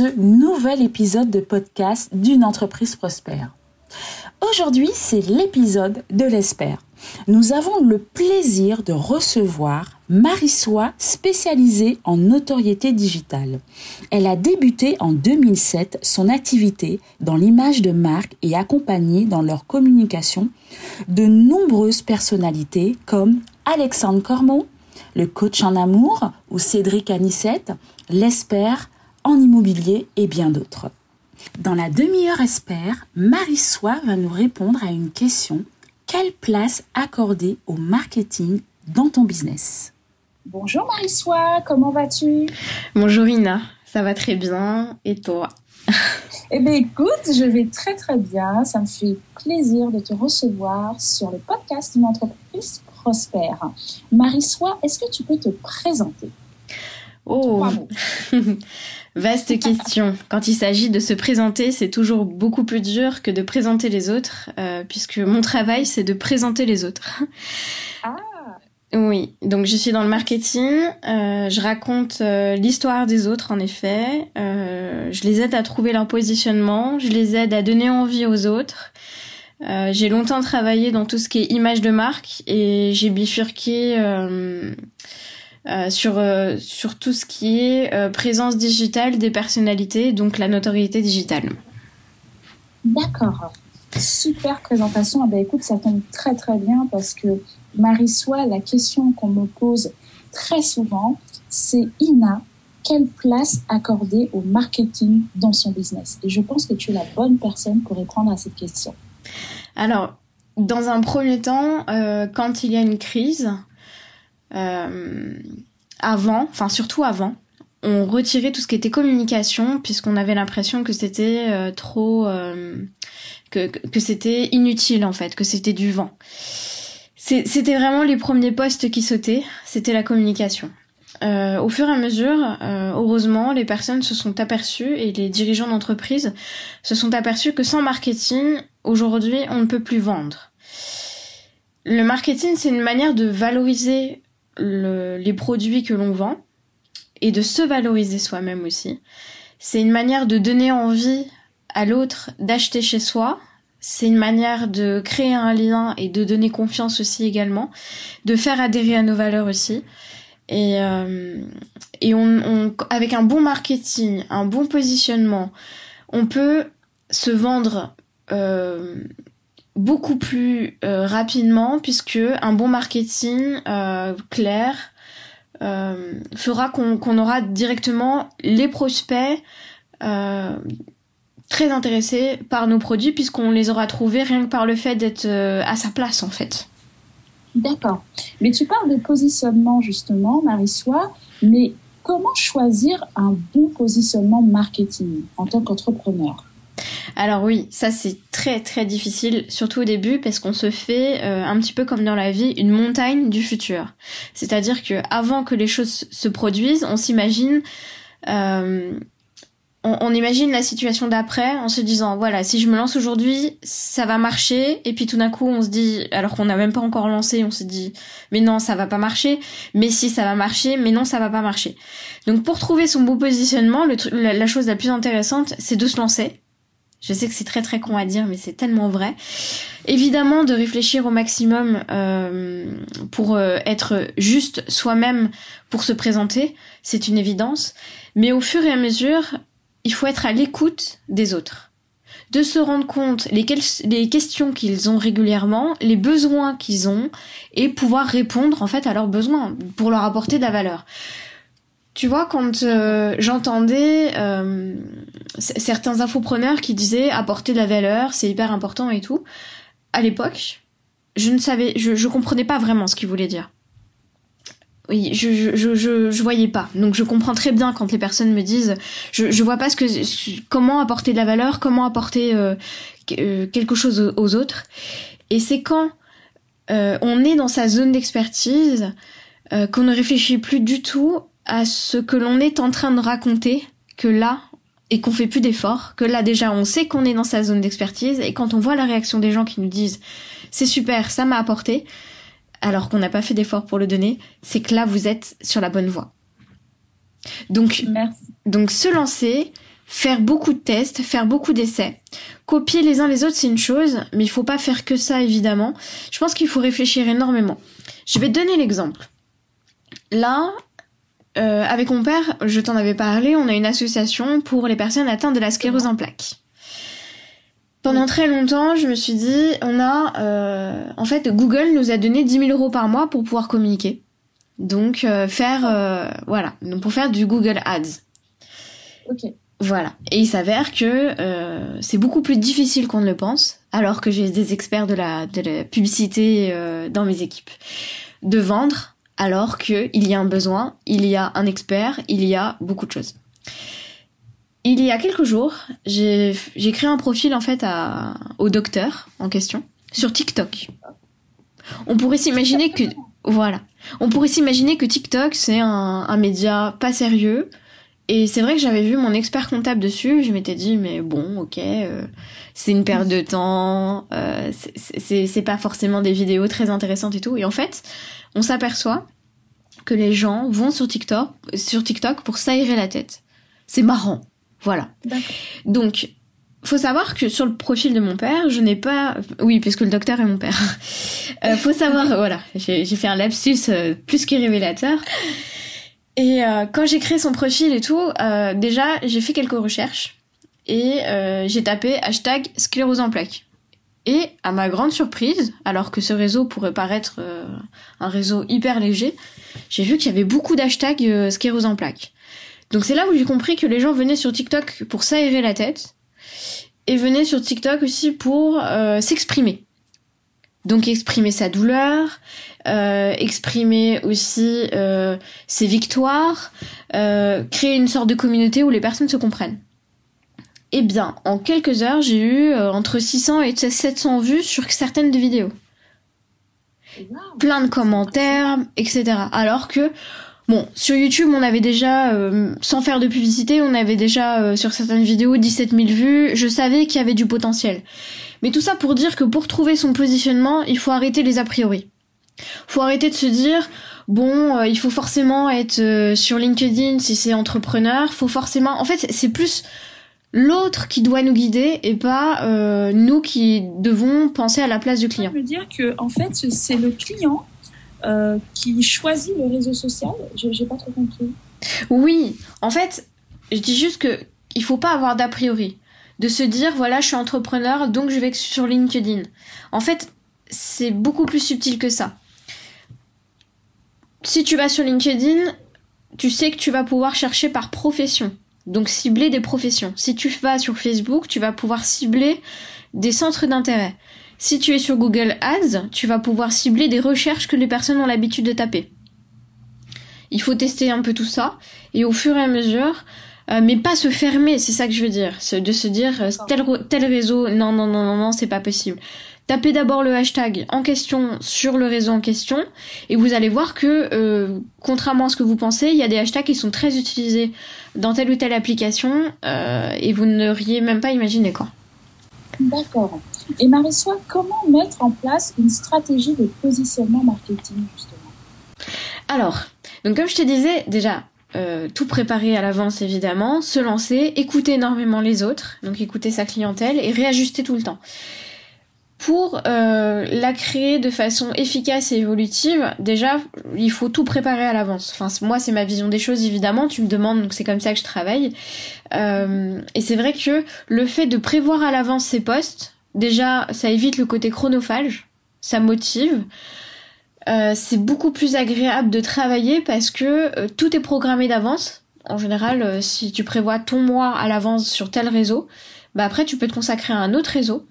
ce nouvel épisode de podcast d'une entreprise prospère. Aujourd'hui, c'est l'épisode de l'espère. Nous avons le plaisir de recevoir Marie-Soie, spécialisée en notoriété digitale. Elle a débuté en 2007 son activité dans l'image de marque et accompagné dans leur communication de nombreuses personnalités comme Alexandre Cormon, le coach en amour ou Cédric Anissette, l'espère en immobilier et bien d'autres. Dans la demi-heure espère, Marie-Soie va nous répondre à une question. Quelle place accorder au marketing dans ton business? Bonjour Marie-Soie, comment vas-tu? Bonjour Ina, ça va très bien. Et toi? Eh bien écoute, je vais très très bien. Ça me fait plaisir de te recevoir sur le podcast d'une entreprise prospère. Marie-Soie, est-ce que tu peux te présenter? Oh Vaste question. Quand il s'agit de se présenter, c'est toujours beaucoup plus dur que de présenter les autres, euh, puisque mon travail, c'est de présenter les autres. Ah Oui, donc je suis dans le marketing, euh, je raconte euh, l'histoire des autres en effet, je les aide à trouver leur positionnement, je les aide à donner envie aux autres. j'ai longtemps travaillé dans tout ce qui est image de marque et j'ai bifurqué euh, sur euh, sur tout ce qui est euh, présence digitale des personnalités, donc la notoriété digitale. D'accord. Super présentation. Ah ben, écoute, ça tombe très très bien parce que Marie-Soie, la question qu'on me pose très souvent, c'est Ina, quelle place accorder au marketing dans son business? Et je pense que tu es la bonne personne pour répondre à cette question. Alors, dans un premier temps, quand il y a une crise, euh, avant, enfin surtout avant, on retirait tout ce qui était communication puisqu'on avait l'impression que c'était euh, trop euh, que, que c'était inutile en fait, que c'était du vent. C'était vraiment les premiers postes qui sautaient, c'était la communication. Euh, au fur et à mesure, heureusement, les personnes se sont aperçues et les dirigeants d'entreprise se sont aperçus que sans marketing, aujourd'hui, on ne peut plus vendre. Le marketing, c'est une manière de valoriser les produits que l'on vend et de se valoriser soi-même aussi. C'est une manière de donner envie à l'autre d'acheter chez soi. C'est une manière de créer un lien et de donner confiance aussi également, de faire adhérer à nos valeurs aussi. Et, euh, et on, avec un bon marketing, un bon positionnement, on peut se vendre euh, beaucoup plus euh, rapidement puisque un bon marketing euh, clair euh, fera qu'on aura directement les prospects très intéressés par nos produits puisqu'on les aura trouvés rien que par le fait d'être à sa place en fait. D'accord. Mais tu parles de positionnement justement, Marie-Soie, mais comment choisir un bon positionnement marketing en tant qu'entrepreneur? Alors oui, ça c'est très très difficile, surtout au début, parce qu'on se fait euh, un petit peu comme dans la vie une montagne du futur. C'est-à-dire que avant que les choses se produisent, on s'imagine, euh, on, imagine la situation d'après en se disant voilà, si je me lance aujourd'hui, ça va marcher, et puis tout d'un coup on se dit, alors qu'on n'a même pas encore lancé, on se dit mais non ça va pas marcher, mais si ça va marcher, mais non ça va pas marcher. Donc pour trouver son beau positionnement, la chose la plus intéressante, c'est de se lancer je sais que c'est très très con à dire, mais c'est tellement vrai. Évidemment, de réfléchir au maximum euh, pour euh, être juste soi-même pour se présenter, c'est une évidence. Mais au fur et à mesure, il faut être à l'écoute des autres, de se rendre compte les, les questions qu'ils ont régulièrement, les besoins qu'ils ont, et pouvoir répondre en fait à leurs besoins pour leur apporter de la valeur. Tu vois, quand euh, j'entendais euh, certains infopreneurs qui disaient apporter de la valeur, c'est hyper important et tout, à l'époque, je ne savais, je, je comprenais pas vraiment ce qu'ils voulaient dire. Oui, je, je, je, voyais pas. Donc je comprends très bien quand les personnes me disent, je, je vois pas ce que, comment apporter de la valeur, comment apporter euh, quelque chose aux, autres. Et c'est quand on est dans sa zone d'expertise qu'on ne réfléchit plus du tout à ce que l'on est en train de raconter que là et qu'on fait plus d'efforts, que là déjà on sait qu'on est dans sa zone d'expertise et quand on voit la réaction des gens qui nous disent c'est super, ça m'a apporté, alors qu'on n'a pas fait d'efforts pour le donner, c'est que là vous êtes sur la bonne voie. Donc, Merci. donc se lancer, faire beaucoup de tests, faire beaucoup d'essais. Copier les uns les autres, c'est une chose, mais il faut pas faire que ça, évidemment. Je pense qu'il faut réfléchir énormément. Je vais te donner l'exemple. Là, euh, avec mon père, je t'en avais parlé, on a une association pour les personnes atteintes de la sclérose en plaques. Pendant très longtemps, je me suis dit, on a, euh, en fait, Google nous a donné 10 000 euros par mois pour pouvoir communiquer. Donc, euh, faire, euh, voilà, donc pour faire du Google Ads. Ok. Voilà. Et il s'avère que euh, c'est beaucoup plus difficile qu'on ne le pense, alors que j'ai des experts de la, de la publicité euh, dans mes équipes, de vendre alors qu'il y a un besoin, il y a un expert, il y a beaucoup de choses. Il y a quelques jours, j'ai créé un profil en fait au docteur en question sur TikTok. On pourrait s'imaginer que voilà, on pourrait s'imaginer que TikTok c'est un média pas sérieux, et c'est vrai que j'avais vu mon expert comptable dessus, je m'étais dit mais bon, ok, euh, c'est une perte de temps, euh, c'est- pas forcément des vidéos très intéressantes et tout. Et en fait, on s'aperçoit que les gens vont sur TikTok, sur TikTok pour s'aérer la tête. C'est marrant, voilà. Donc, faut savoir que sur le profil de mon père, je n'ai pas, oui, puisque le docteur est mon père. Euh, faut savoir, voilà, j'ai j'ai fait un lapsus euh, plus que révélateur. Et euh, quand j'ai créé son profil et tout, euh, déjà j'ai fait quelques recherches et euh, j'ai tapé hashtag sclérose en plaques. Et à ma grande surprise, alors que ce réseau pourrait paraître un réseau hyper léger, j'ai vu qu'il y avait beaucoup d'hashtags sclérose en plaques. Donc c'est là où j'ai compris que les gens venaient sur TikTok pour s'aérer la tête et venaient sur TikTok aussi pour s'exprimer. Donc exprimer sa douleur, euh, exprimer aussi euh, ses victoires, euh, créer une sorte de communauté où les personnes se comprennent. Eh bien, en quelques heures, j'ai eu entre 600 et 700 vues sur certaines des vidéos. Plein de commentaires, etc. Alors que, bon, sur YouTube, on avait déjà, euh, sans faire de publicité, on avait déjà euh, sur certaines vidéos 17 000 vues. Je savais qu'il y avait du potentiel. Mais tout ça pour dire que pour trouver son positionnement, il faut arrêter les a priori. Faut arrêter de se dire bon, euh, il faut forcément être sur LinkedIn si c'est entrepreneur, faut forcément en fait, c'est- plus l'autre qui doit nous guider et pas nous qui devons penser à la place du Ça client. veut dire que en fait, c'est le client euh, qui choisit le réseau social. Je n'ai pas trop compris. Oui, en fait, je dis juste que il faut pas avoir d'a priori. De se dire, voilà, je suis entrepreneur, donc je vais sur LinkedIn. En fait, c'est beaucoup plus subtil que ça. Si tu vas sur LinkedIn, tu sais que tu vas pouvoir chercher par profession. Donc cibler des professions. Si tu vas sur Facebook, tu vas pouvoir cibler des centres d'intérêt. Si tu es sur Google Ads, tu vas pouvoir cibler des recherches que les personnes ont l'habitude de taper. Il faut tester un peu tout ça et au fur et à mesure, euh, mais pas se fermer, c'est ça que je veux dire, de se dire euh, tel, réseau, non non non non non, c'est pas possible. Tapez d'abord le hashtag en question sur le réseau en question et vous allez voir que euh, contrairement à ce que vous pensez, il y a des hashtags qui sont très utilisés dans telle ou telle application euh, et vous n'auriez même pas imaginé quoi. D'accord. Et Marie-Soie, comment mettre en place une stratégie de positionnement marketing, justement? Alors, donc comme je te disais, déjà, euh, tout préparer à l'avance évidemment, se lancer, écouter énormément les autres, donc écouter sa clientèle et réajuster tout le temps. Pour euh, la créer de façon efficace et évolutive, déjà, il faut tout préparer à l'avance. Enfin, moi, c'est ma vision des choses, évidemment. Tu me demandes, donc c'est comme ça que je travaille. Euh, et c'est vrai que le fait de prévoir à l'avance ses postes, déjà, ça évite le côté chronophage, ça motive. Euh, c'est beaucoup plus agréable de travailler parce que euh, tout est programmé d'avance. En général, euh, si tu prévois ton mois à l'avance sur tel réseau, bah après tu peux te consacrer à un autre réseau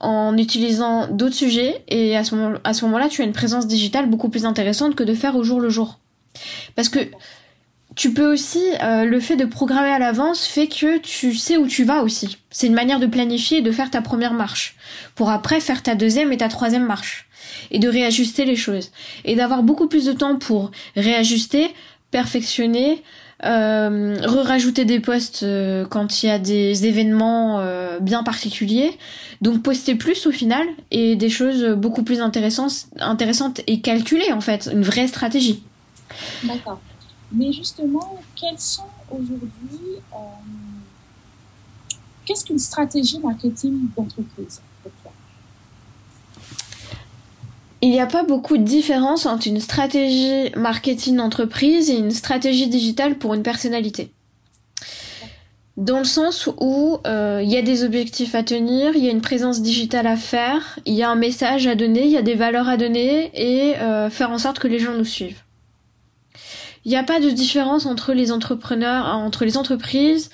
en utilisant d'autres sujets et à ce moment à ce moment-là, tu as une présence digitale beaucoup plus intéressante que de faire au jour le jour. Parce que tu peux aussi euh, le fait de programmer à l'avance fait que tu sais où tu vas aussi. C'est une manière de planifier et de faire ta première marche pour après faire ta deuxième et ta troisième marche et de réajuster les choses et d'avoir beaucoup plus de temps pour réajuster, perfectionner, euh, re-rajouter des posts euh, quand il y a des événements euh, bien particuliers, donc poster plus au final et des choses beaucoup plus intéressantes, intéressantes et calculées en fait, une vraie stratégie. D'accord. Mais justement, quelles sont aujourd'hui, euh, qu'est-ce qu'une stratégie marketing d'entreprise Il n'y a pas beaucoup de différence entre une stratégie marketing d'entreprise et une stratégie digitale pour une personnalité. Dans le sens où euh, il y a des objectifs à tenir, il y a une présence digitale à faire, il y a un message à donner, il y a des valeurs à donner et euh, faire en sorte que les gens nous suivent. Il n'y a pas de différence entre les entrepreneurs, entre les entreprises.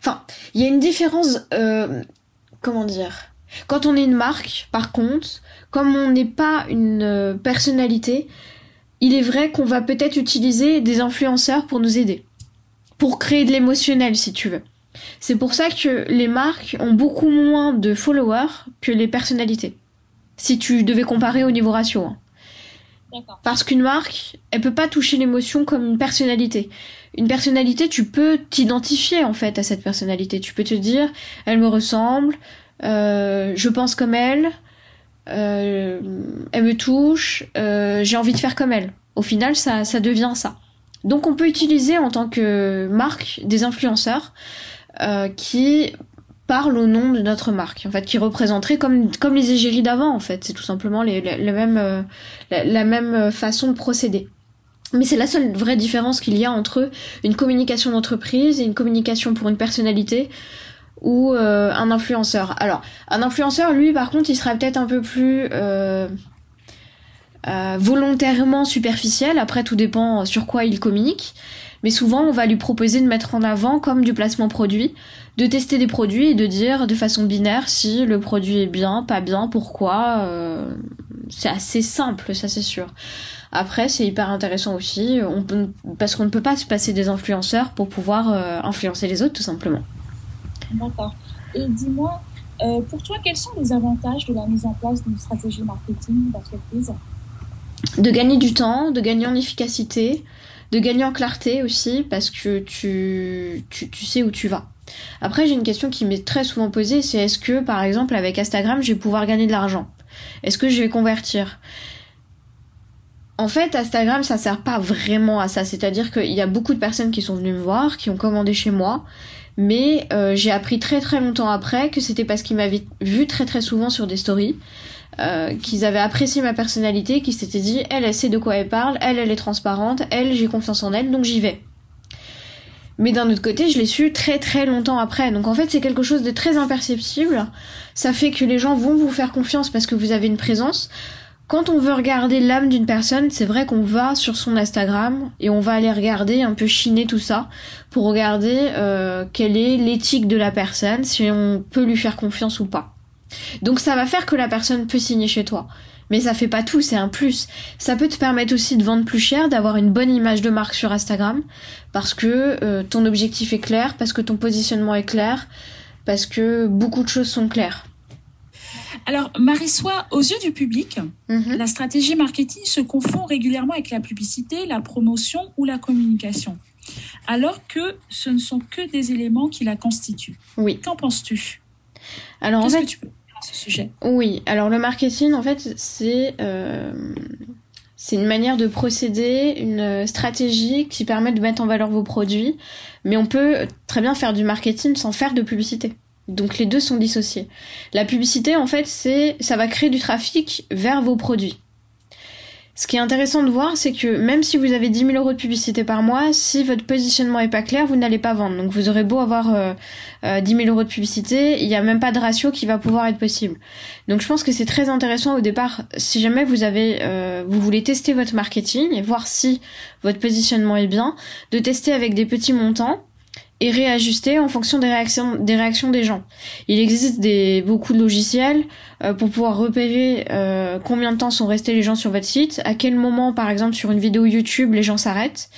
Enfin, il y a une différence, euh, comment dire? Quand on est une marque, par contre, comme on n'est pas une personnalité, il est vrai qu'on va peut-être utiliser des influenceurs pour nous aider, pour créer de l'émotionnel, si tu veux. C'est pour ça que les marques ont beaucoup moins de followers que les personnalités. Si tu devais comparer au niveau ratio. Hein. Parce qu'une marque, elle peut pas toucher l'émotion comme une personnalité. Une personnalité, tu peux t'identifier en fait à cette personnalité. Tu peux te dire, elle me ressemble, euh, je pense comme elle, euh, elle me touche, euh, j'ai envie de faire comme elle. Au final, ça, ça devient ça. Donc on peut utiliser en tant que marque des influenceurs qui parle au nom de notre marque, en fait, qui représenterait comme les égéries d'avant, en fait. C'est tout simplement euh, la, même façon de procéder. Mais c'est la seule vraie différence qu'il y a entre une communication d'entreprise et une communication pour une personnalité ou euh, un influenceur. Alors, un influenceur, lui, par contre, il sera peut-être un peu plus euh, volontairement superficiel. Après, tout dépend sur quoi il communique mais souvent on va lui proposer de mettre en avant comme du placement produit, de tester des produits et de dire de façon binaire si le produit est bien, pas bien, pourquoi. Euh, c'est assez simple, ça c'est sûr. Après, c'est hyper intéressant aussi, on parce qu'on ne peut pas se passer des influenceurs pour pouvoir euh, influencer les autres, tout simplement. D'accord. Et dis-moi, euh, pour toi, quels sont les avantages de la mise en place d'une stratégie marketing d'entreprise? De gagner du temps, de gagner en efficacité, de gagner en clarté aussi parce que tu, sais où tu vas. Après, j'ai une question qui m'est très souvent posée, c'est est-ce que par exemple avec Instagram, je vais pouvoir gagner de l'argent? Est-ce que je vais convertir? En fait, Instagram, ça sert pas vraiment à ça. C'est-à-dire qu'il y a beaucoup de personnes qui sont venues me voir, qui ont commandé chez moi, mais euh, j'ai appris très très longtemps après que c'était parce qu'ils m'avaient vu très très souvent sur des stories euh, qu'ils avaient apprécié ma personnalité, qu'ils s'étaient dit elle, elle sait de quoi elle parle, elle, elle est transparente, elle, j'ai confiance en elle, donc j'y vais. Mais d'un autre côté, je l'ai su très très longtemps après. Donc en fait, c'est quelque chose de très imperceptible. Ça fait que les gens vont vous faire confiance parce que vous avez une présence. Quand on veut regarder l'âme d'une personne, c'est vrai qu'on va sur son Instagram et on va aller regarder, un peu chiner tout ça, pour regarder euh, quelle est l'éthique de la personne, si on peut lui faire confiance ou pas. Donc ça va faire que la personne peut signer chez toi. Mais ça fait pas tout, c'est un plus. Ça peut te permettre aussi de vendre plus cher, d'avoir une bonne image de marque sur Instagram, parce que euh, ton objectif est clair, parce que ton positionnement est clair, parce que beaucoup de choses sont claires. Alors, Marie-Soie, aux yeux du public, mhm. la stratégie marketing se confond régulièrement avec la publicité, la promotion ou la communication, alors que ce ne sont que des éléments qui la constituent. Oui. Qu'en penses-tu? Alors en fait, tu peux Oui, alors le marketing, en fait, c'est euh, c'est une manière de procéder, une stratégie qui permet de mettre en valeur vos produits, mais on peut très bien faire du marketing sans faire de publicité. Donc les deux sont dissociés. La publicité, en fait, c'est ça va créer du trafic vers vos produits. Ce qui est intéressant de voir, c'est que même si vous avez 10 000 euros de publicité par mois, si votre positionnement est pas clair, vous n'allez pas vendre. Donc vous aurez beau avoir euh, euh, 10 000 euros de publicité, il n'y a même pas de ratio qui va pouvoir être possible. Donc je pense que c'est très intéressant au départ, si jamais vous avez, euh, vous voulez tester votre marketing et voir si votre positionnement est bien, de tester avec des petits montants et réajuster en fonction des réactions des réactions des gens. Il existe des beaucoup de logiciels euh, pour pouvoir repérer euh, combien de temps sont restés les gens sur votre site, à quel moment par exemple sur une vidéo YouTube les gens s'arrêtent.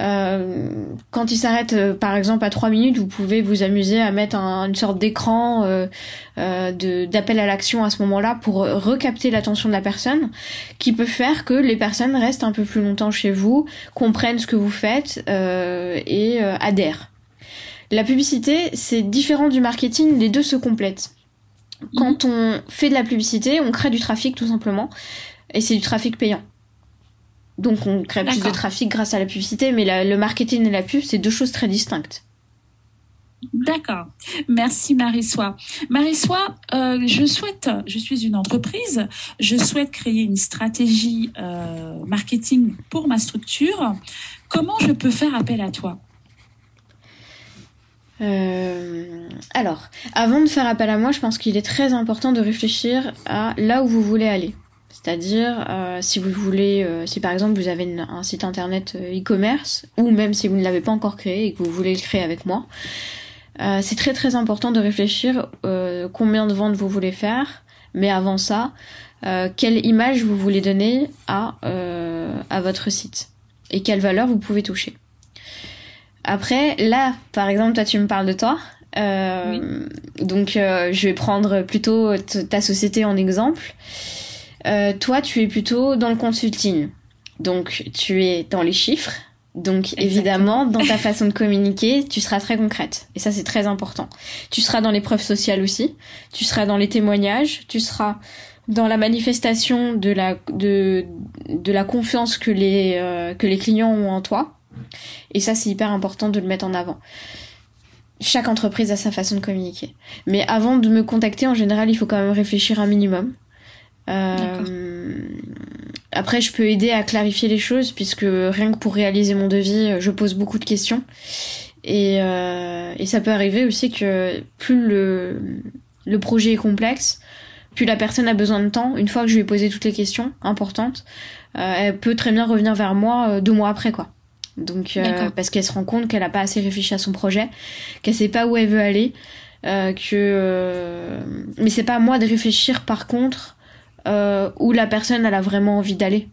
Euh, quand ils s'arrêtent par exemple à 3 minutes, vous pouvez vous amuser à mettre une sorte d'écran d'appel à l'action à ce moment-là pour recapter l'attention de la personne, qui peut faire que les personnes restent un peu plus longtemps chez vous, comprennent ce que vous faites et adhèrent. La publicité, c'est différent du marketing, les deux se complètent. Quand on fait de la publicité, on crée du trafic tout simplement, et c'est du trafic payant. Donc on crée plus de trafic grâce à la publicité, mais le marketing et la pub, c'est deux choses très distinctes. D'accord. Merci Marie-Soie. Marie-Soie, euh, je souhaite, je suis une entreprise, je souhaite créer une stratégie euh, marketing pour ma structure. Comment je peux faire appel à toi? Euh, alors, avant de faire appel à moi, je pense qu'il est très important de réfléchir à là où vous voulez aller. C'est-à-dire, euh, si vous voulez, euh, si par exemple vous avez un site internet e-commerce, ou même si vous ne l'avez pas encore créé et que vous voulez le créer avec moi, c'est très très important de réfléchir combien de ventes vous voulez faire, mais avant ça, quelle image vous voulez donner à votre site et quelle valeur vous pouvez toucher. Après, là, par exemple, toi tu me parles de toi. Donc je vais prendre plutôt ta société en exemple. Euh, toi, tu es plutôt dans le consulting. Donc, tu es dans les chiffres. Donc, évidemment, dans ta façon de communiquer, tu seras très concrète. Et ça, c'est très important. Tu seras dans les preuves sociales aussi. Tu seras dans les témoignages. Tu seras dans la manifestation de la, de, de la confiance que les, euh, que les clients ont en toi. Et ça, c'est hyper important de le mettre en avant chaque entreprise a sa façon de communiquer. Mais avant de me contacter, en général, il faut quand même réfléchir un minimum. Euh, après, je peux aider à clarifier les choses puisque rien que pour réaliser mon devis, je pose beaucoup de questions. Et, euh, et ça peut arriver aussi que plus le, le projet est complexe, plus la personne a besoin de temps. Une fois que je lui ai posé toutes les questions importantes, euh, elle peut très bien revenir vers moi euh, deux mois après, quoi. Donc, euh, parce qu'elle se rend compte qu'elle n'a pas assez réfléchi à son projet, qu'elle sait pas où elle veut aller, euh, que. Mais c'est pas à moi de réfléchir. Par contre, euh, où la personne elle a vraiment envie d'aller.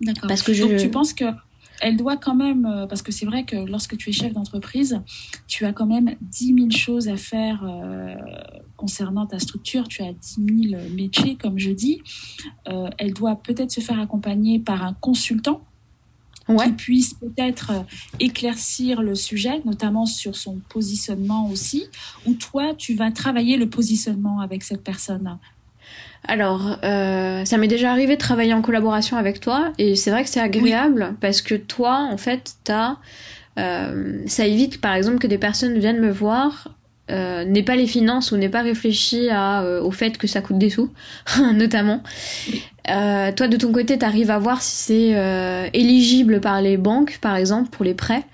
D'accord. Parce que je... Donc tu penses que elle doit quand même, euh, parce que c'est vrai que lorsque tu es chef d'entreprise, tu as quand même 10 000 choses à faire euh, concernant ta structure, tu as 10 000 métiers, comme je dis. Euh, elle doit peut-être se faire accompagner par un consultant ouais. qui puisse peut-être éclaircir le sujet, notamment sur son positionnement aussi, ou toi, tu vas travailler le positionnement avec cette personne? Alors, euh, ça m'est déjà arrivé de travailler en collaboration avec toi, et c'est vrai que c'est agréable parce que toi, en fait, t'as, euh, ça évite, par exemple, que des personnes viennent me voir, euh, n'aient pas les finances ou n'aient pas réfléchi à, euh, au fait que ça coûte des sous, notamment. Euh, toi, de ton côté, t'arrives à voir si c'est éligible par les banques, par exemple, pour les prêts.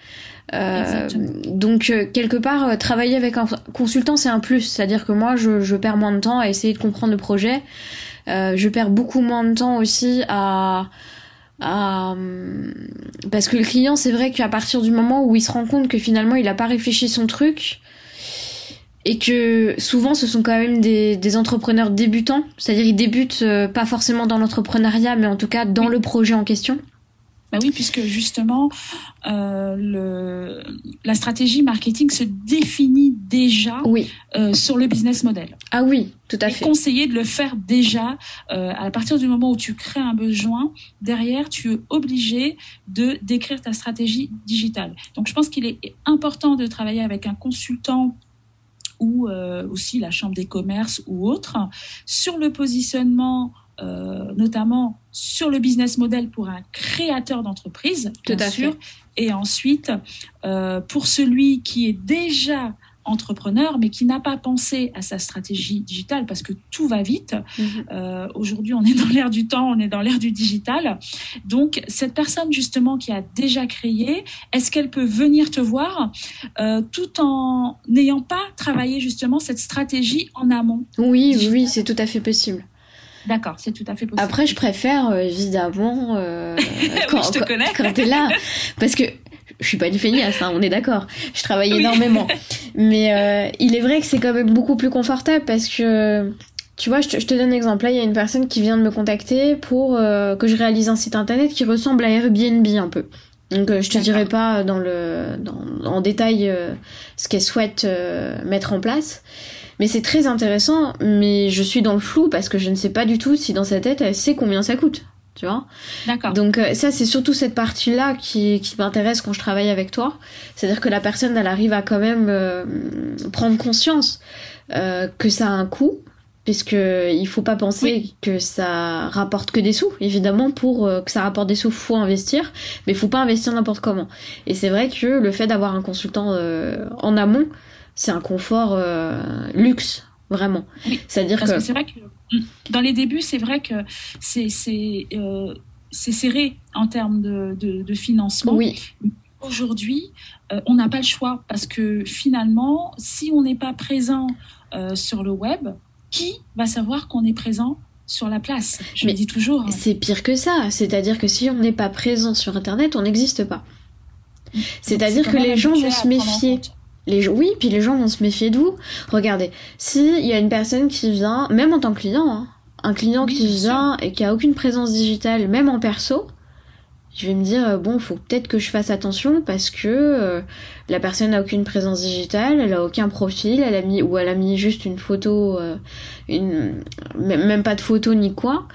Donc quelque part, travailler avec un consultant, c'est un plus. C'est-à-dire que moi, je, je, perds moins de temps à essayer de comprendre le projet. je perds beaucoup moins de temps aussi à, à parce que le client, c'est vrai qu'à partir du moment où il se rend compte que finalement, il a pas réfléchi son truc et que souvent ce sont quand même des, des entrepreneurs débutants, c'est-à-dire ils débutent pas forcément dans l'entrepreneuriat, mais en tout cas dans le projet en question. Bah oui, puisque justement, euh, le, la stratégie marketing se définit déjà oui. euh, sur le business model. Ah oui, tout à fait. Conseiller de le faire déjà euh, à partir du moment où tu crées un besoin. Derrière, tu es obligé de décrire ta stratégie digitale. Donc, je pense qu'il est important de travailler avec un consultant ou euh, aussi la chambre des commerces ou autre sur le positionnement euh, notamment sur le business model pour un créateur d'entreprise, bien Tout à sûr, fait. et ensuite euh, pour celui qui est déjà entrepreneur, mais qui n'a pas pensé à sa stratégie digitale parce que tout va vite. -hmm. euh, Aujourd'hui, on est dans l'ère du temps, on est dans l'ère du digital. Donc, cette personne justement qui a déjà créé, est-ce qu'elle peut venir te voir euh, tout en n'ayant pas travaillé justement cette stratégie en amont? Oui, oui, c'est tout à fait possible. D'accord, c'est tout à fait possible. Après, je préfère euh, évidemment euh, quand, oui, je te connais. quand t'es là, parce que je suis pas une feignasse, hein, on est d'accord. Je travaille oui. énormément, mais euh, il est vrai que c'est quand même beaucoup plus confortable parce que tu vois, je te, je te donne un exemple. Là, il y a une personne qui vient de me contacter pour euh, que je réalise un site internet qui ressemble à Airbnb un peu. Donc, euh, je te dirai pas dans le dans, en détail euh, ce qu'elle souhaite mettre en place. Mais c'est très intéressant, mais je suis dans le flou parce que je ne sais pas du tout si dans sa tête elle sait combien ça coûte. Tu vois D'accord. Donc euh, ça c'est surtout cette partie-là qui, qui m'intéresse quand je travaille avec toi. C'est-à-dire que la personne elle arrive à quand même euh, prendre conscience euh, que ça a un coût puisque il faut pas penser que ça rapporte que des sous. Évidemment, pour euh, que ça rapporte des sous, faut investir, mais faut pas investir n'importe comment. Et c'est vrai que le fait d'avoir un consultant en amont, c'est un confort luxe, vraiment. C'est-à-dire que, c'est vrai que dans les débuts, c'est vrai que c'est c'est serré en termes de, de, financement. Oui. Aujourd'hui, on n'a pas le choix parce que finalement, si on n'est pas présent sur le web, qui va savoir qu'on est présent sur la place? Je Mais dis toujours. Hein. C'est pire que ça. C'est-à-dire que si on n'est pas présent sur Internet, on n'existe pas. C'est-à-dire que les gens vont se méfier. Les, oui, puis les gens vont se méfier de vous. Regardez, s'il y a une personne qui vient, même en tant que client, hein, un client qui vient et qui a aucune présence digitale, même en perso, je vais me dire euh, bon faut peut-être que je fasse attention parce que euh, la personne n'a aucune présence digitale elle a aucun profil elle a mis ou elle a mis juste une photo euh, une même pas de photo ni quoi.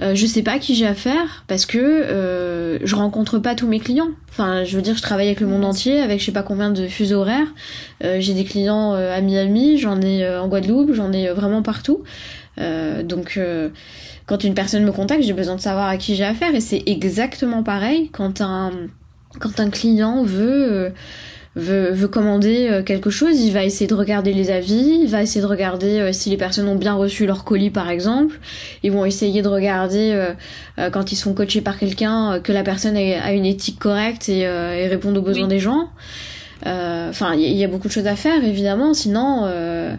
Je sais pas qui j'ai affaire parce que je rencontre pas tous mes clients. Enfin je veux dire je travaille avec le monde entier avec je sais pas combien de fuseaux horaires. J'ai des clients à Miami j'en ai en Guadeloupe j'en ai vraiment partout donc quand une personne me contacte, j'ai besoin de savoir à qui j'ai affaire. Et c'est exactement pareil quand un, quand un client veut, euh, veut, veut, commander euh, quelque chose, il va essayer de regarder les avis, il va essayer de regarder euh, si les personnes ont bien reçu leur colis par exemple. Ils vont essayer de regarder quand ils sont coachés par quelqu'un que la personne a une éthique correcte et, et répond aux besoins des gens. Enfin, il y, a beaucoup de choses à faire évidemment, sinon euh,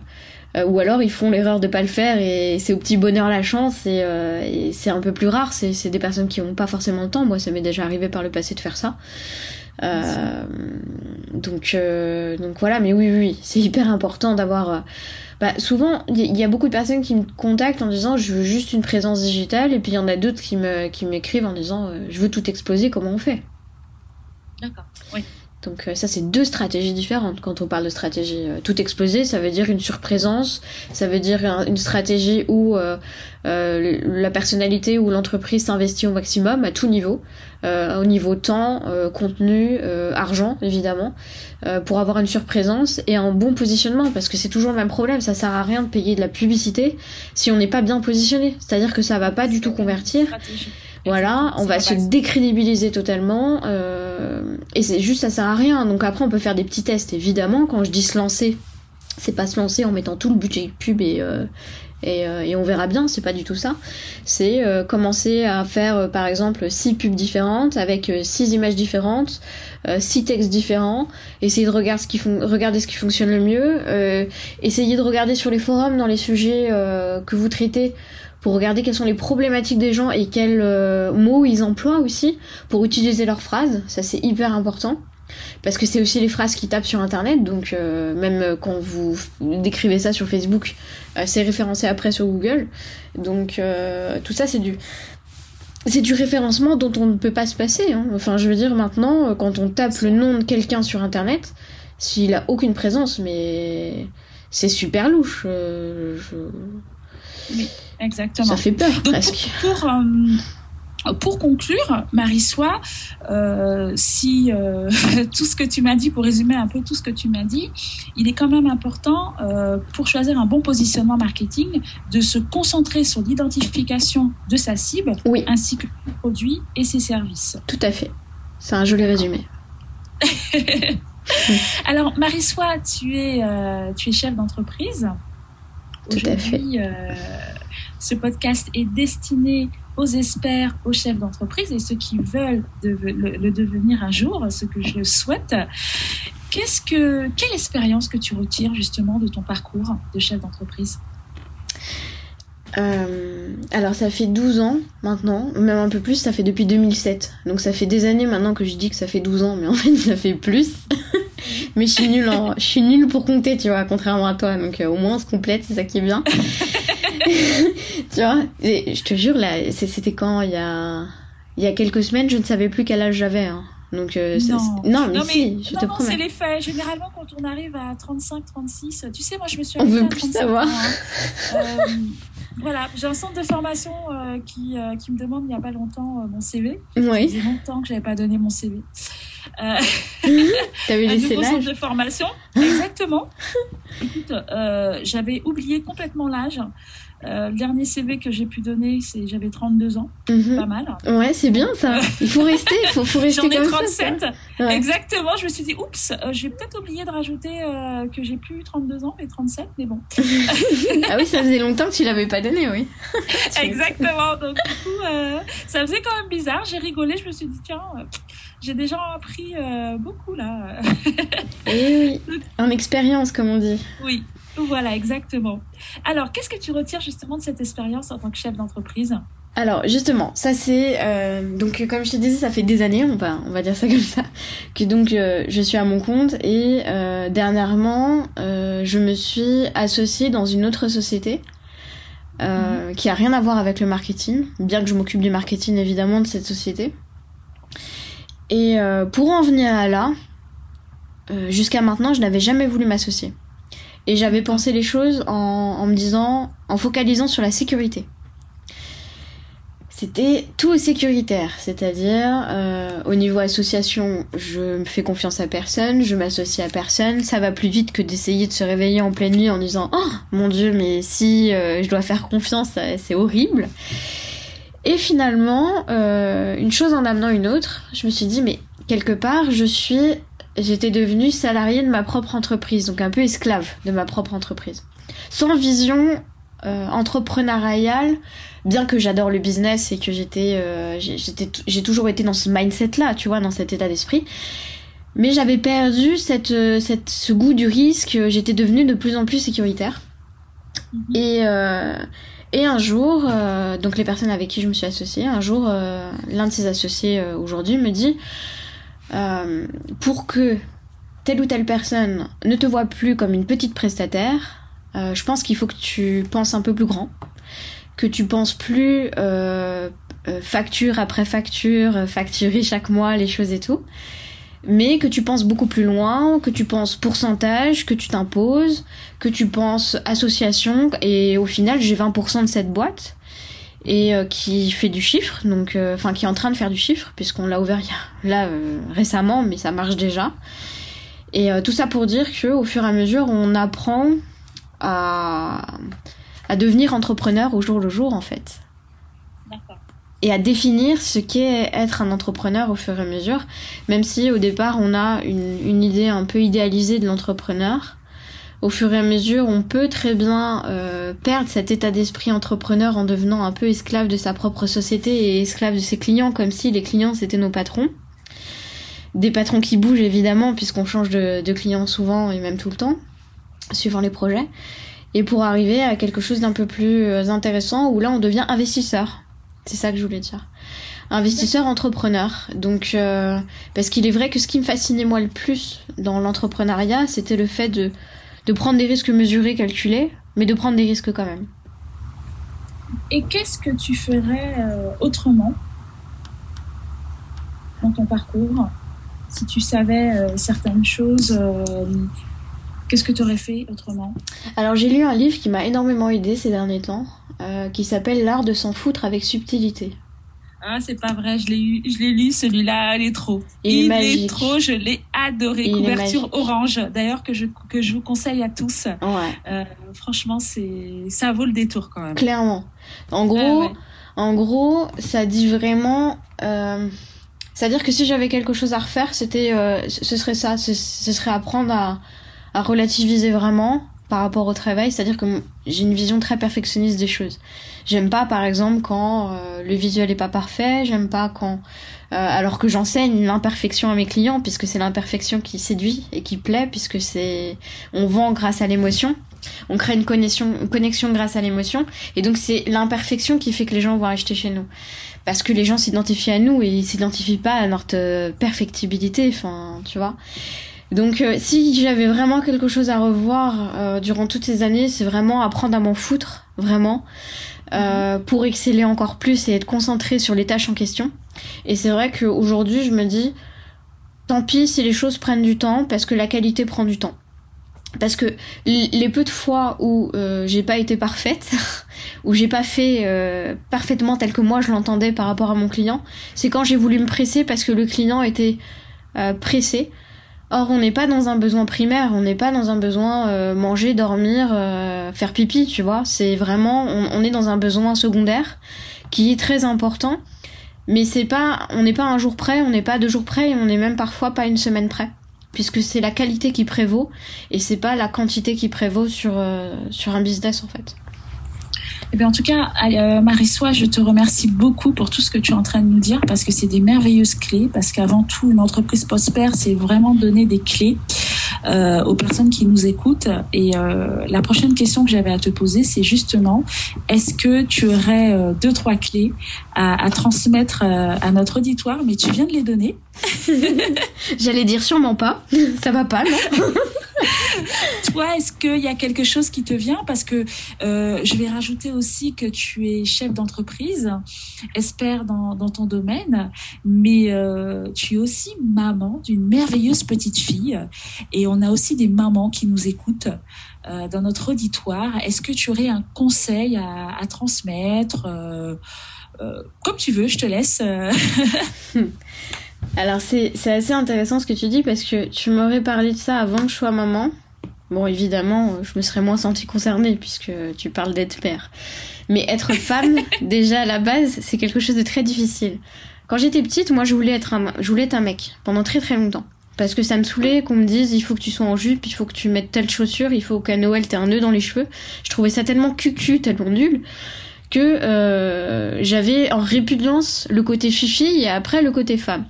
ou alors ils font l'erreur de pas le faire et c'est au petit bonheur la chance et, euh, c'est un peu plus rare. C'est des personnes qui ont pas forcément le temps. Moi, ça m'est déjà arrivé par le passé de faire ça. Euh, donc, donc voilà, mais oui, oui, c'est hyper important d'avoir. Bah, souvent, il y a beaucoup de personnes qui me contactent en disant je veux juste une présence digitale, et puis il y en a d'autres qui me qui m'écrivent en disant je veux tout exposer, comment on fait? D'accord. Donc euh, ça c'est deux stratégies différentes quand on parle de stratégie. Euh, tout exposé, ça veut dire une surprésence, ça veut dire une stratégie où euh, la personnalité ou l'entreprise s'investit au maximum à tout niveau, au niveau temps, contenu, argent évidemment, pour avoir une surprésence et un bon positionnement parce que c'est toujours le même problème, ça sert à rien de payer de la publicité si on n'est pas bien positionné. C'est-à-dire que ça va pas du tout convertir. Voilà, on va se décrédibiliser totalement. Euh, et c'est juste, ça sert à rien. Donc après, on peut faire des petits tests, évidemment. Quand je dis se lancer, c'est pas se lancer en mettant tout le budget pub et, euh, et, euh, et, on verra bien, c'est pas du tout ça. C'est euh, commencer à faire, euh, par exemple, six pubs différentes avec six images différentes, six textes différents, essayer de regarder ce qui, regarder ce qui fonctionne le mieux, essayer de regarder sur les forums dans les sujets que vous traitez pour regarder quelles sont les problématiques des gens et quels euh, mots ils emploient aussi pour utiliser leurs phrases. Ça c'est hyper important. Parce que c'est aussi les phrases qui tapent sur internet, donc euh, même quand vous décrivez ça sur Facebook, euh, c'est référencé après sur Google. Donc tout ça c'est du c'est du référencement dont on ne peut pas se passer. Hein. Enfin, je veux dire, maintenant, quand on tape le nom de quelqu'un sur Internet, s'il a aucune présence, mais c'est super louche. Exactement. Ça fait peur presque. Pour, euh, pour, conclure, Marie-Soie, euh, si euh, tout ce que tu m'as dit, pour résumer un peu tout ce que tu m'as dit, il est quand même important pour choisir un bon positionnement marketing de se concentrer sur l'identification de sa cible, oui. ainsi que ses produits et ses services. Tout à fait. C'est un joli résumé. Alors, Marie-Soie, tu es, tu es chef d'entreprise. Tout à fait. Ce podcast est destiné aux experts, aux chefs d'entreprise et ceux qui veulent le, devenir un jour, ce que je souhaite. Qu'est-ce que, quelle expérience que tu retires justement de ton parcours de chef d'entreprise? Euh, alors ça fait 12 ans maintenant, même un peu plus, ça fait depuis 2007. Donc ça fait des années maintenant que je dis que ça fait 12 ans, mais en fait ça fait plus. mais je suis nulle en... je suis nulle pour compter, tu vois, contrairement à toi. Donc euh, au moins on se complète, c'est ça qui est bien. tu vois, et je te jure là, c'était quand il y a il y a quelques semaines, je ne savais plus quel âge j'avais. Hein. Donc euh, non. non. mais, si, je non, te non, promets. c'est les faits. Généralement, quand on arrive à 35, 36, tu sais, moi, je me suis. On veut plus savoir. Hein. euh, voilà, j'ai un centre de formation euh, qui, euh, qui me demande il n'y a pas longtemps euh, mon CV. Oui. Ça longtemps que j'avais pas donné mon CV. Euh, T'avais laissé Un centre de formation, exactement. Écoute, euh, j'avais oublié complètement l'âge. Euh, le dernier CV que j'ai pu donner, c'est j'avais 32 ans. Mhm. Pas mal. Ouais, c'est bien ça. Il faut rester, il faut, faut rester J'en ai comme 37. ça. ça. Ouais. Exactement. Je me suis dit, oups, euh, j'ai peut-être oublié de rajouter euh, que j'ai plus 32 ans, mais 37, mais bon. ah oui, ça faisait longtemps que tu l'avais pas donné, oui. Exactement. Donc, du coup, ça faisait quand même bizarre. J'ai rigolé. Je me suis dit, tiens, j'ai déjà appris beaucoup là. Et oui, en expérience, comme on dit. oui. Voilà, exactement. Alors, qu'est-ce que tu retires justement de cette expérience en tant que chef d'entreprise? Alors justement, ça c'est euh, donc comme je te disais, ça fait des années, on va on va dire ça comme ça, que donc euh, je suis à mon compte et euh, dernièrement je me suis associée dans une autre société euh, qui a rien à voir avec le marketing, bien que je m'occupe du marketing évidemment de cette société. Et pour en venir à là, jusqu'à maintenant, je n'avais jamais voulu m'associer. Et j'avais pensé les choses en, me disant, en focalisant sur la sécurité. C'était tout sécuritaire, c'est-à-dire euh, au niveau association, je me fais confiance à personne, je m'associe à personne, ça va plus vite que d'essayer de se réveiller en pleine nuit en disant oh mon dieu mais si euh, je dois faire confiance c'est horrible. Et finalement, euh, une chose en amenant une autre, je me suis dit mais quelque part je suis j'étais devenue salariée de ma propre entreprise, donc un peu esclave de ma propre entreprise. Sans vision euh, entrepreneuriale, bien que j'adore le business et que j'étais, euh, j'ai- j'étais, j'ai toujours été dans ce mindset-là, tu vois, dans cet état d'esprit. Mais j'avais perdu cette, euh, cette, ce goût du risque. J'étais devenue de plus en plus sécuritaire. Mhm. Et, euh, et un jour, euh, donc les personnes avec qui je me suis associée, un jour, euh, l'un de ses associés euh, aujourd'hui me dit, euh, pour que telle ou telle personne ne te voit plus comme une petite prestataire, euh, je pense qu'il faut que tu penses un peu plus grand, que tu penses plus euh, facture après facture, facturer chaque mois les choses et tout, mais que tu penses beaucoup plus loin, que tu penses pourcentage, que tu t'imposes, que tu penses association, et au final j'ai 20% de cette boîte et euh, qui fait du chiffre, donc euh, enfin qui est en train de faire du chiffre puisqu'on l'a ouvert là euh, récemment, mais ça marche déjà. Et tout ça pour dire que au fur et à mesure, on apprend à, à devenir entrepreneur au jour le jour en fait. D'accord. Et à définir ce qu'est être un entrepreneur au fur et à mesure, même si au départ on a une, une idée un peu idéalisée de l'entrepreneur. Au fur et à mesure, on peut très bien euh, perdre cet état d'esprit entrepreneur en devenant un peu esclave de sa propre société et esclave de ses clients, comme si les clients c'était nos patrons. Des patrons qui bougent évidemment, puisqu'on change de, clients souvent et même tout le temps, suivant les projets. Et pour arriver à quelque chose d'un peu plus euh, intéressant, où là on devient investisseur. C'est ça que je voulais dire. Investisseur entrepreneur. Donc, euh, parce qu'il est vrai que ce qui me fascinait moi le plus dans l'entrepreneuriat, c'était le fait de, de prendre des risques mesurés, calculés, mais de prendre des risques quand même. Et qu'est-ce que tu ferais euh, autrement dans ton parcours Si tu savais euh, certaines choses, euh, qu'est-ce que tu aurais fait autrement? Alors j'ai lu un livre qui m'a énormément aidé ces derniers temps, euh, qui s'appelle L'art de s'en foutre avec subtilité. Ah, c'est pas vrai, je l'ai eu, je l'ai lu celui-là, il est trop. Il est trop, je l'ai adoré. Il Couverture orange, d'ailleurs que je que je vous conseille à tous. Ouais, Euh, franchement, c'est ça vaut le détour quand même. clairement. En gros, ouais. En gros, ça dit vraiment. Euh, C'est-à-dire que si j'avais quelque chose à refaire, c'était, euh, ce serait ça. Ce, ce serait apprendre à, à relativiser vraiment par rapport au travail. C'est-à-dire que j'ai une vision très perfectionniste des choses. J'aime pas, par exemple, quand euh, le visuel est pas parfait. J'aime pas quand, euh, alors que j'enseigne l'imperfection à mes clients, puisque c'est l'imperfection qui séduit et qui plaît, puisque c'est, on vend grâce à l'émotion. On crée une connexion, une connexion grâce à l'émotion. Et donc c'est l'imperfection qui fait que les gens vont acheter chez nous. Parce que les gens s'identifient à nous et ils s'identifient pas à notre euh, perfectibilité, enfin, tu vois. Donc euh, si j'avais vraiment quelque chose à revoir euh, durant toutes ces années, c'est vraiment apprendre à m'en foutre, vraiment, euh, pour exceller encore plus et être concentré sur les tâches en question. Et c'est vrai qu'aujourd'hui, je me dis, tant pis si les choses prennent du temps, parce que la qualité prend du temps. Parce que les peu de fois où j'ai pas été parfaite, où j'ai pas fait parfaitement tel que moi je l'entendais par rapport à mon client, c'est quand j'ai voulu me presser parce que le client était pressé. Or, on n'est pas dans un besoin primaire, on n'est pas dans un besoin euh, manger, dormir, euh, faire pipi, tu vois. C'est vraiment, on, est dans un besoin secondaire qui est très important. Mais c'est pas, on n'est pas un jour près, on n'est pas deux jours près, et on n'est même parfois pas une semaine près, puisque c'est la qualité qui prévaut et c'est pas la quantité qui prévaut sur euh, sur un business en fait. Eh bien, en tout cas, euh, Marie-Soie, je te remercie beaucoup pour tout ce que tu es en train de nous dire parce que c'est des merveilleuses clés. Parce qu'avant tout, une entreprise prospère, c'est vraiment donner des clés euh, aux personnes qui nous écoutent. Et euh, la prochaine question que j'avais à te poser, c'est justement, est-ce que tu aurais deux, trois clés à, à transmettre à notre auditoire? Mais tu viens de les donner. J'allais dire sûrement pas. Ça va pas, non? Toi, est-ce qu'il y a quelque chose qui te vient? Parce que euh, je vais rajouter aussi que tu es chef d'entreprise, espère dans, ton domaine, mais euh, tu es aussi maman d'une merveilleuse petite fille. Et on a aussi des mamans qui nous écoutent euh, dans notre auditoire. Est-ce que tu aurais un conseil à, transmettre? Comme tu veux, je te laisse. Alors c'est assez intéressant ce que tu dis parce que tu m'aurais parlé de ça avant que je sois maman. Bon évidemment je me serais moins sentie concernée puisque tu parles d'être père. Mais être femme déjà à la base c'est quelque chose de très difficile. Quand j'étais petite moi je voulais être un, je voulais être un mec pendant très très longtemps. Parce que ça me saoulait qu'on me dise il faut que tu sois en jupe, il faut que tu mettes telle chaussure, il faut qu'à Noël t'aies un nœud dans les cheveux. Je trouvais ça tellement cucu, tellement nul que euh, j'avais en répugnance le côté fifi et après le côté femme.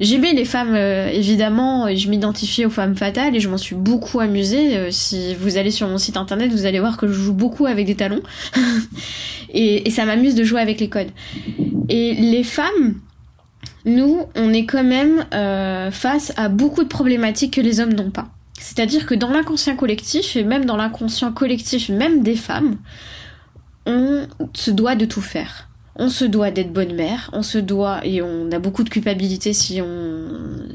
J'aimais les femmes, euh, évidemment, et je m'identifiais aux femmes fatales et je m'en suis beaucoup amusée. Euh, si vous allez sur mon site internet, vous allez voir que je joue beaucoup avec des talons. et, et, ça m'amuse de jouer avec les codes. Et les femmes, nous, on est quand même euh, face à beaucoup de problématiques que les hommes n'ont pas. C'est-à-dire que dans l'inconscient collectif, et même dans l'inconscient collectif, même des femmes, on se doit de tout faire on se doit d'être bonne mère, on se doit et on a beaucoup de culpabilité si on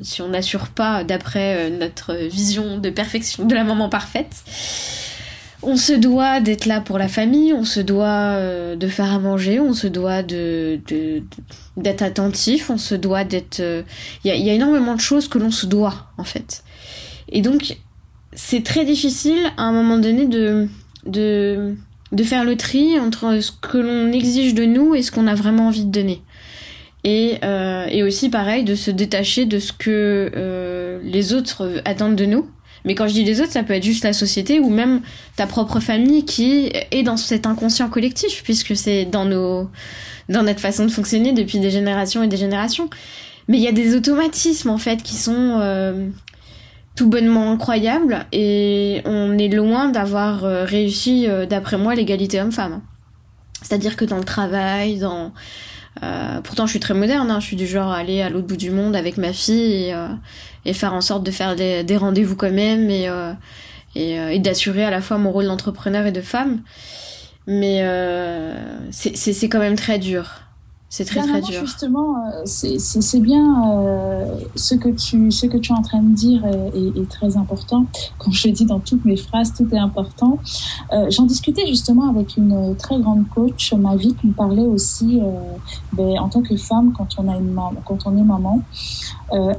si on n'assure pas d'après euh, notre vision de perfection de la maman parfaite. On se doit d'être là pour la famille, on se doit euh, de faire à manger, on se doit de d'être attentif, on se doit d'être. Il y, a, y, a, énormément de choses que l'on se doit en fait. Et donc c'est très difficile à un moment donné de de de faire le tri entre ce que l'on exige de nous et ce qu'on a vraiment envie de donner. Et, euh, et aussi pareil de se détacher de ce que euh, les autres attendent de nous. Mais quand je dis les autres, ça peut être juste la société ou même ta propre famille qui est dans cet inconscient collectif, puisque c'est dans nos dans notre façon de fonctionner depuis des générations et des générations. Mais il y a des automatismes en fait qui sont euh, tout bonnement incroyable et on est loin d'avoir euh, réussi, euh, d'après moi, l'égalité homme-femme. C'est-à-dire que dans le travail, dans... Euh, pourtant je suis très moderne, hein, je suis du genre à aller à l'autre bout du monde avec ma fille et, euh, et faire en sorte de faire des, rendez-vous quand même et d'assurer à la fois mon rôle d'entrepreneur et de femme. Mais c'est quand même très dur. C'est très très dur. Justement, euh, c'est bien euh, ce que tu ce que tu es en train de dire est, est, est, très important. Comme je le dis dans toutes mes phrases, tout est important. Euh, J'en discutais justement avec une très grande coach, ma vie, qui me parlait aussi euh, ben, en tant que femme quand on a une quand on est maman.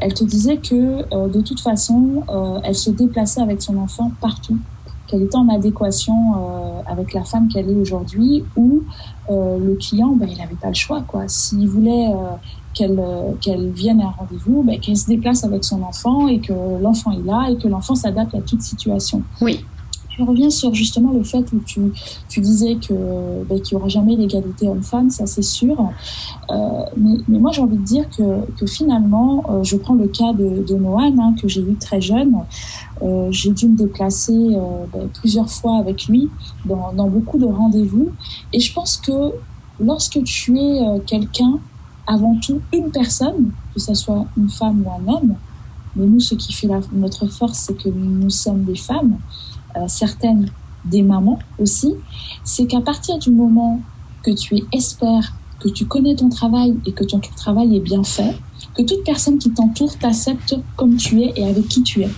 Elle te disait que de toute façon, elle se déplaçait avec son enfant partout qu'elle était en adéquation euh, avec la femme qu'elle est aujourd'hui, ou euh, le client, ben, il n'avait pas le choix. quoi. S'il voulait euh, qu'elle qu'elle vienne à un rendez-vous, ben, qu'elle se déplace avec son enfant et que l'enfant est là et que l'enfant s'adapte à toute situation. Oui. Je reviens sur justement le fait où tu, tu disais que ben, qu'il n'y aura jamais l'égalité homme-femme, ça c'est sûr. Euh, mais, moi j'ai envie de dire que, que finalement, euh, je prends le cas de, de hein, que j'ai eu très jeune. Euh, j'ai dû me déplacer ben, plusieurs fois avec lui dans, dans beaucoup de rendez-vous. Et je pense que lorsque tu es quelqu'un, avant tout une personne, que ce soit une femme ou un homme, mais nous, ce qui fait notre force, c'est que nous sommes des femmes, certaines des mamans aussi, c'est qu'à partir du moment que tu es espère, que tu connais ton travail et que ton travail est bien fait, que toute personne qui t'entoure t'accepte comme tu es et avec qui tu es.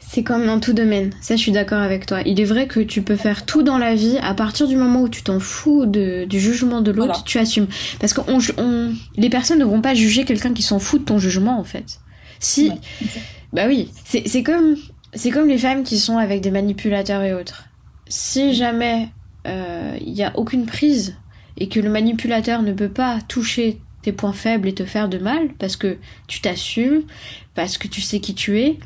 C'est comme dans tout domaine, ça je suis d'accord avec toi. Il est vrai que tu peux faire tout dans la vie, à partir du moment où tu t'en fous de, du jugement de l'autre, voilà. tu assumes. Parce que on, on, les personnes ne vont pas juger quelqu'un qui s'en fout de ton jugement en fait. Si, ouais. Bah oui, c'est comme, comme les femmes qui sont avec des manipulateurs et autres. Si jamais il euh, n'y a aucune prise et que le manipulateur ne peut pas toucher tes points faibles et te faire de mal parce que tu t'assumes, parce que tu sais qui tu es,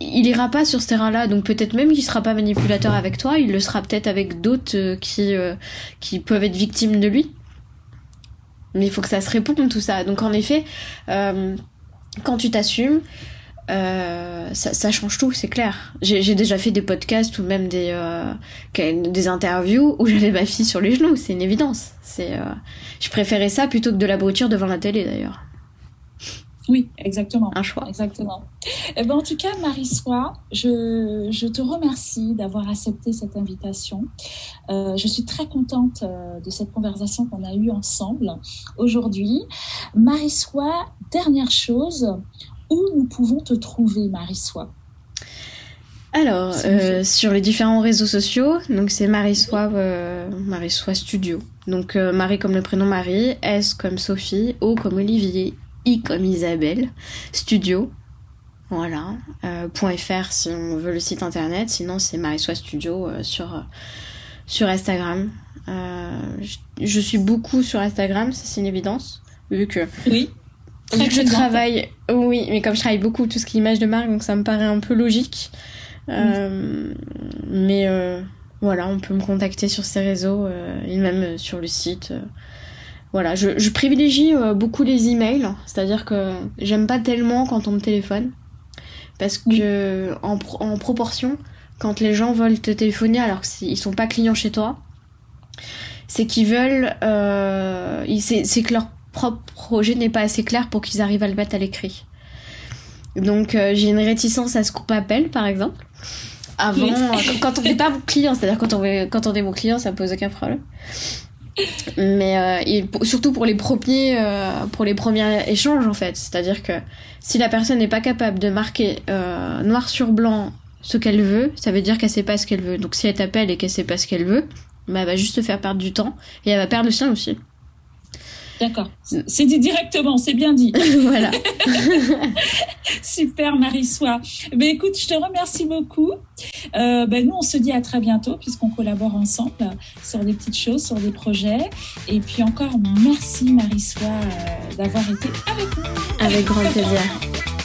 il ira pas sur ce terrain-là, donc peut-être même qu'il sera pas manipulateur avec toi, il le sera peut-être avec d'autres euh, qui euh, qui peuvent être victimes de lui. Mais il faut que ça se réponde tout ça. Donc en effet, euh, quand tu t'assumes, ça, ça, change tout, c'est clair. J'ai déjà fait des podcasts ou même des des interviews où j'avais ma fille sur les genoux, c'est une évidence. C'est je préférais ça plutôt que de la brûlure devant la télé d'ailleurs. Oui, exactement. Un choix. Exactement. Eh ben, en tout cas, Marie-Soie, je, je, te remercie d'avoir accepté cette invitation. Euh, je suis très contente euh, de cette conversation qu'on a eue ensemble aujourd'hui. Marie-Soie, dernière chose, où nous pouvons te trouver, Marie-Soie alors, euh, sur les différents réseaux sociaux, donc c'est Marie-Soie Marie Studio. Donc Marie comme le prénom Marie, S comme Sophie, O comme Olivier, I comme Isabelle, studio, voilà, euh, .fr si on veut le site internet, sinon c'est Marissois Studio euh, sur, euh, sur Instagram. Je, je, suis beaucoup sur Instagram, c'est une évidence, vu que... Oui. Que je travaille, oui, mais comme je travaille beaucoup tout ce qui est image de marque, donc ça me paraît un peu logique. Mais voilà, on peut me contacter sur ces réseaux et même sur le site voilà, je, je privilégie euh, beaucoup les emails, c'est-à-dire que j'aime pas tellement quand on me téléphone, parce que en, en, proportion, quand les gens veulent te téléphoner alors qu'ils sont pas clients chez toi, c'est qu'ils veulent, euh, c'est que leur propre projet n'est pas assez clair pour qu'ils arrivent à le mettre à l'écrit. Donc euh, j'ai une réticence à ce qu'on m'appelle, par exemple. Avant, quand on n'est pas mon client, c'est-à-dire quand on, quand on est mon client, ça pose aucun problème. Mais euh, surtout pour les premiers, euh, pour les premiers échanges en fait, c'est-à-dire que si la personne n'est pas capable de marquer euh, noir sur blanc ce qu'elle veut, ça veut dire qu'elle sait pas ce qu'elle veut. Donc si elle t'appelle et qu'elle sait pas ce qu'elle veut, bah, elle va juste te faire perdre du temps et elle va perdre le sien aussi. D'accord. C'est dit directement, c'est bien dit. voilà. Super, Marie-Soie. Ben, écoute, je te remercie beaucoup. Euh, ben, nous, on se dit à très bientôt puisqu'on collabore ensemble sur des petites choses, sur des projets. Et puis encore, merci, Marie-Soie, euh, d'avoir été avec nous. Avec grand plaisir.